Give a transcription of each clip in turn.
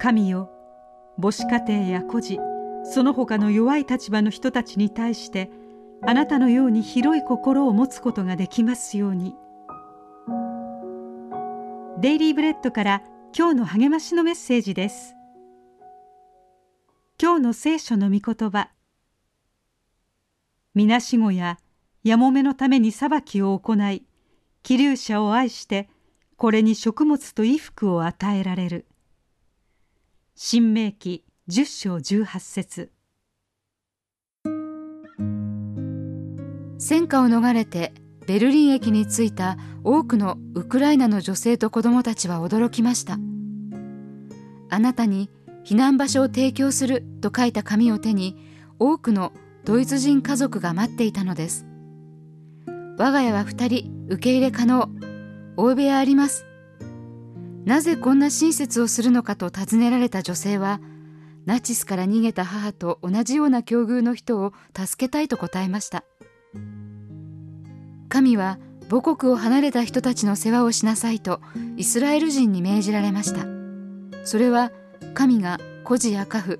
神よ。母子家庭や孤児その他の弱い立場の人たちに対してあなたのよ。うに広い心を持つことができますよ。うにデイリーブレッドから今日の励ましのメッセージです今日の聖書の御言葉みなしごややもめのために裁きを行い気流者を愛してこれに食物と衣服を与えられる新明記十章十八節。戦火を逃れてベルリン駅に着いた多くのウクライナの女性と子供たちは驚きました。あなたに避難場所を提供すると書いた紙を手に多くのドイツ人家族が待っていたのです。我が家は二人受け入れ可能。大部屋あります。なぜこんな親切をするのかと尋ねられた女性はナチスから逃げた母と同じような境遇の人を助けたいと答えました。神は母国を離れた人たちの世話をしなさいとイスラエル人に命じられました。それは神が孤児や家父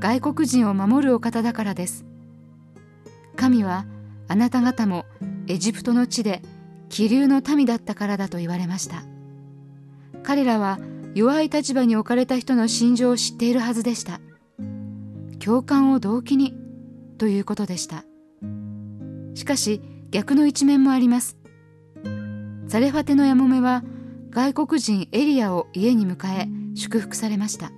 外国人を守るお方だからです。神はあなた方もエジプトの地で気流の民だったからだと言われました。彼らは弱い立場に置かれた人の心情を知っているはずでした。共感を動機にということでした。しかし逆の一面もあります。ザレファテのヤモメは外国人エリアを家に迎え祝福されました。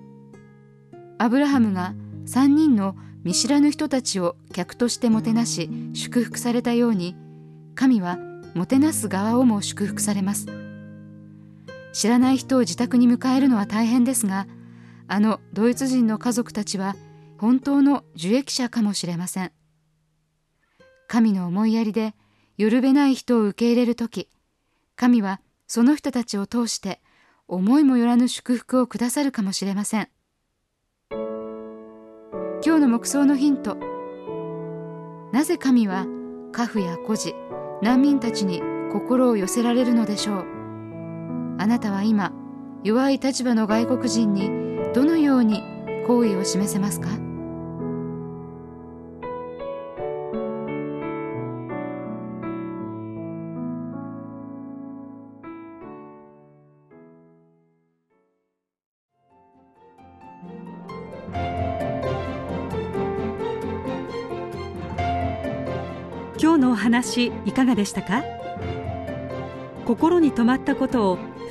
アブラハムが3人の見知らぬ人たちを客としてもてなし祝福されたように神はもてなす側をも祝福されます。知らない人を自宅に迎えるのは大変ですがあのドイツ人の家族たちは本当の受益者かもしれません。神の思いやりでよるべない人を受け入れる時神はその人たちを通して思いもよらぬ祝福をくださるかもしれません。今日の目想のヒント。なぜ神は家父や孤児難民たちに心を寄せられるのでしょう？あなたは今弱い立場の外国人にどのように好意を示せますか？今日のお話いかがでしたか？心に留まったことを